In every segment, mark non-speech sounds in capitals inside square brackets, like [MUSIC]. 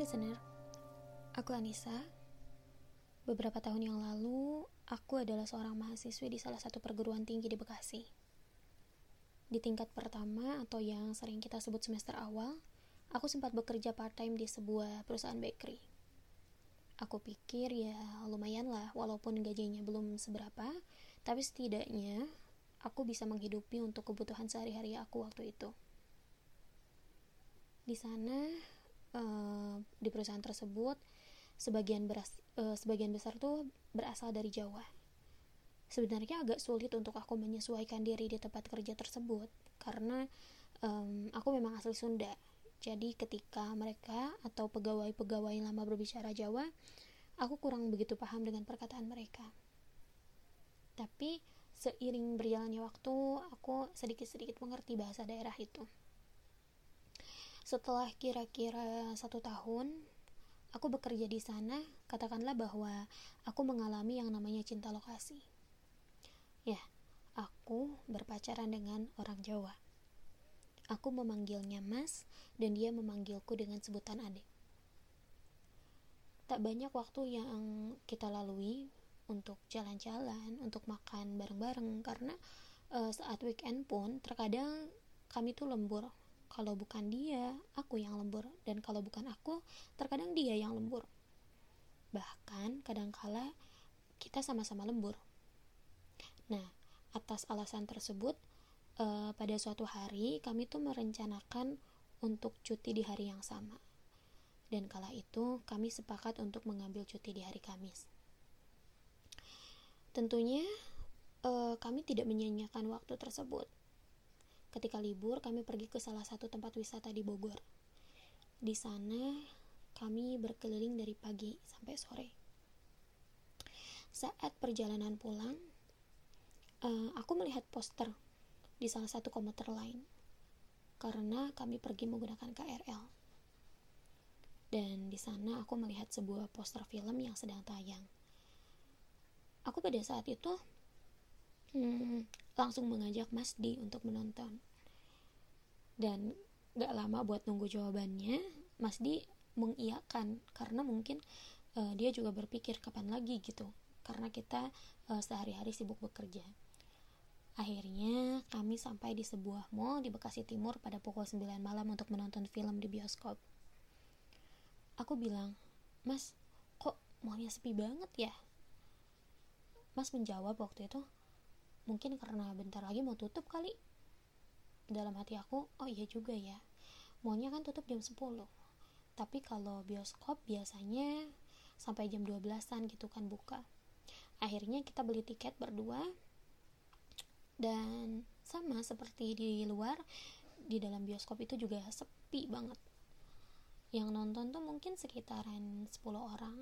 listener, aku Anissa. Beberapa tahun yang lalu, aku adalah seorang mahasiswi di salah satu perguruan tinggi di Bekasi. Di tingkat pertama atau yang sering kita sebut semester awal, aku sempat bekerja part-time di sebuah perusahaan bakery. Aku pikir ya lumayan lah, walaupun gajinya belum seberapa, tapi setidaknya aku bisa menghidupi untuk kebutuhan sehari-hari aku waktu itu. Di sana, uh, di perusahaan tersebut, sebagian beras, uh, sebagian besar tuh berasal dari Jawa. Sebenarnya agak sulit untuk aku menyesuaikan diri di tempat kerja tersebut karena um, aku memang asli Sunda. Jadi ketika mereka atau pegawai-pegawai lama berbicara Jawa, aku kurang begitu paham dengan perkataan mereka. Tapi seiring berjalannya waktu aku sedikit-sedikit mengerti bahasa daerah itu setelah kira-kira satu tahun aku bekerja di sana katakanlah bahwa aku mengalami yang namanya cinta lokasi. Ya aku berpacaran dengan orang Jawa. Aku memanggilnya mas dan dia memanggilku dengan sebutan adik tak banyak waktu yang kita lalui untuk jalan-jalan, untuk makan bareng-bareng karena uh, saat weekend pun terkadang kami tuh lembur. Kalau bukan dia, aku yang lembur dan kalau bukan aku, terkadang dia yang lembur. Bahkan kadangkala kita sama-sama lembur. Nah, atas alasan tersebut uh, pada suatu hari kami tuh merencanakan untuk cuti di hari yang sama. Dan kala itu kami sepakat untuk mengambil cuti di hari Kamis. Tentunya uh, kami tidak menyanyiakan waktu tersebut. Ketika libur, kami pergi ke salah satu tempat wisata di Bogor. Di sana, kami berkeliling dari pagi sampai sore. Saat perjalanan pulang, uh, aku melihat poster di salah satu komuter lain karena kami pergi menggunakan KRL. Dan di sana aku melihat sebuah poster film yang sedang tayang aku pada saat itu hmm, langsung mengajak Mas Di untuk menonton dan gak lama buat nunggu jawabannya Mas Di mengiyakan karena mungkin uh, dia juga berpikir kapan lagi gitu. Karena kita uh, sehari-hari sibuk bekerja. Akhirnya kami sampai di sebuah mall di Bekasi Timur pada pukul 9 malam untuk menonton film di bioskop. Aku bilang mas kok mallnya sepi banget ya? Mas menjawab waktu itu, mungkin karena bentar lagi mau tutup kali. Dalam hati aku, oh iya juga ya. Maunya kan tutup jam 10. Tapi kalau bioskop biasanya sampai jam 12-an gitu kan buka. Akhirnya kita beli tiket berdua dan sama seperti di luar di dalam bioskop itu juga sepi banget yang nonton tuh mungkin sekitaran 10 orang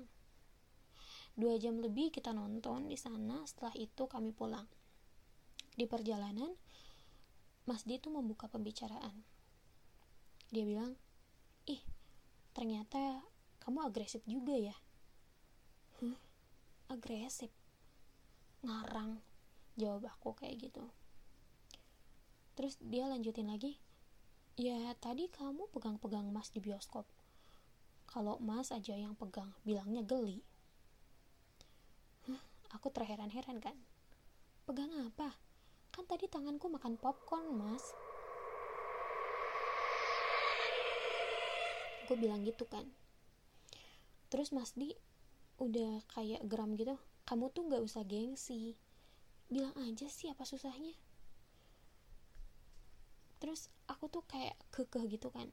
Dua jam lebih kita nonton di sana, setelah itu kami pulang. Di perjalanan, Mas D itu membuka pembicaraan. Dia bilang, ih, ternyata kamu agresif juga ya. Huh, agresif? Ngarang, jawab aku kayak gitu. Terus dia lanjutin lagi, ya tadi kamu pegang-pegang mas di bioskop. Kalau mas aja yang pegang, bilangnya geli. Aku terheran-heran kan. Pegang apa? Kan tadi tanganku makan popcorn, mas. Gue bilang gitu kan. Terus Mas Di udah kayak geram gitu. Kamu tuh gak usah gengsi. Bilang aja sih apa susahnya. Terus aku tuh kayak kekeh gitu kan.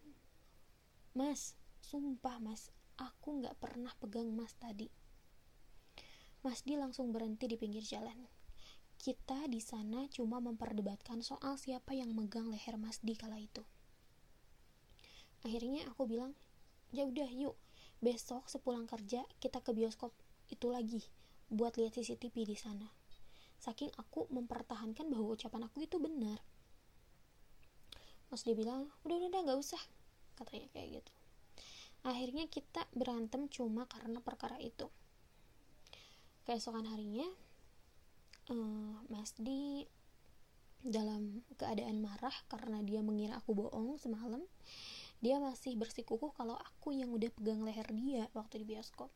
Mas, sumpah mas, aku gak pernah pegang mas tadi Mas Di langsung berhenti di pinggir jalan. Kita di sana cuma memperdebatkan soal siapa yang megang leher Mas Di kala itu. Akhirnya aku bilang, ya udah yuk, besok sepulang kerja kita ke bioskop itu lagi buat lihat CCTV di sana. Saking aku mempertahankan bahwa ucapan aku itu benar. Mas Di bilang, udah udah nggak usah, katanya kayak gitu. Akhirnya kita berantem cuma karena perkara itu keesokan harinya uh, Mas Di dalam keadaan marah karena dia mengira aku bohong semalam dia masih bersikukuh kalau aku yang udah pegang leher dia waktu di bioskop.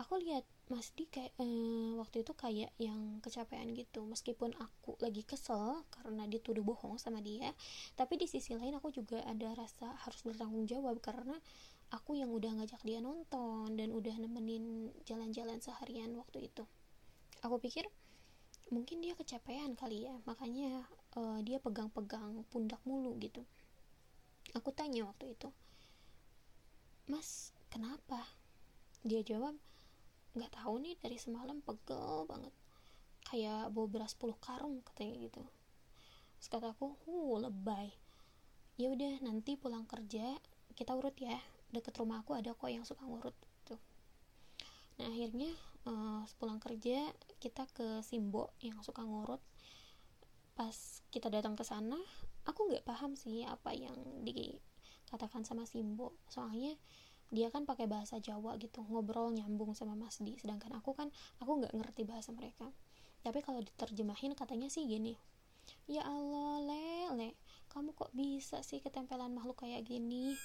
Aku lihat Mas Di kayak eh, waktu itu kayak yang kecapean gitu. Meskipun aku lagi kesel karena dituduh bohong sama dia tapi di sisi lain aku juga ada rasa harus bertanggung jawab karena aku yang udah ngajak dia nonton dan udah nemenin jalan-jalan seharian waktu itu aku pikir mungkin dia kecapean kali ya. Makanya uh, dia pegang-pegang pundak mulu gitu. Aku tanya waktu itu mas kenapa? Dia jawab nggak tahu nih dari semalam pegel banget. Kayak bawa beras 10 karung katanya gitu. Terus kata aku uh lebay. Ya udah nanti pulang kerja kita urut ya. Deket rumah aku ada kok yang suka ngurut tuh nah akhirnya uh, sepulang kerja kita ke Simbo yang suka ngurut. Pas kita datang ke sana aku nggak paham sih apa yang dikatakan sama Simbo. Soalnya dia kan pakai bahasa Jawa gitu ngobrol nyambung sama Mas Di. Sedangkan aku kan aku nggak ngerti bahasa mereka. Tapi kalau diterjemahin katanya sih gini ya Allah lele kamu kok bisa sih ketempelan makhluk kayak gini?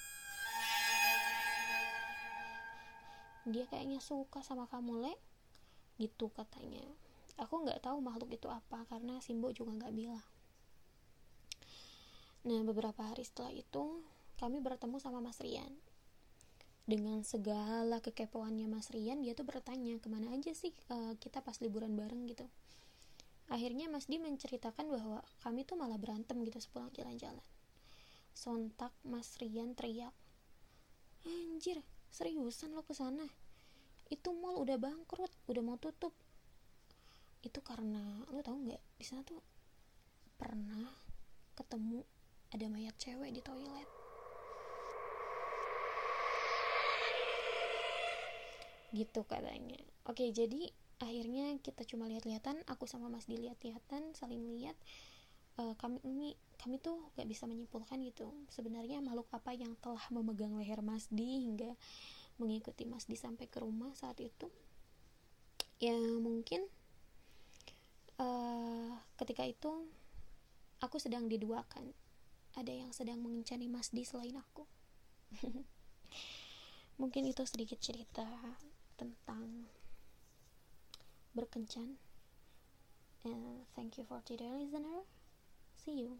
Dia kayaknya suka sama kamu le gitu katanya. Aku nggak tahu makhluk itu apa karena Simbo juga nggak bilang. Nah beberapa hari setelah itu kami bertemu sama Mas Rian. Dengan segala kekepoannya Mas Rian dia tuh bertanya ke mana aja sih uh, kita pas liburan bareng? gitu. Akhirnya Mas Di menceritakan bahwa kami tuh malah berantem gitu sepulang jalan-jalan. Sontak Mas Rian teriak anjir seriusan lo ke sana itu mall udah bangkrut udah mau tutup. Itu karena lo tau nggak di sana tuh pernah ketemu ada mayat cewek di toilet. Gitu katanya. Oke jadi akhirnya kita cuma lihat-lihatan aku sama Mas dilihat-lihatan saling lihat. Uh, kami ini kami tuh gak bisa menyimpulkan gitu sebenarnya makhluk apa yang telah memegang leher Mas Di hingga mengikuti Mas Di sampai ke rumah saat itu ya mungkin uh, ketika itu aku sedang diduakan. Ada yang sedang mengencani Mas Di selain aku. [LAUGHS] Mungkin itu sedikit cerita tentang berkencan. And thank you for today listener. See you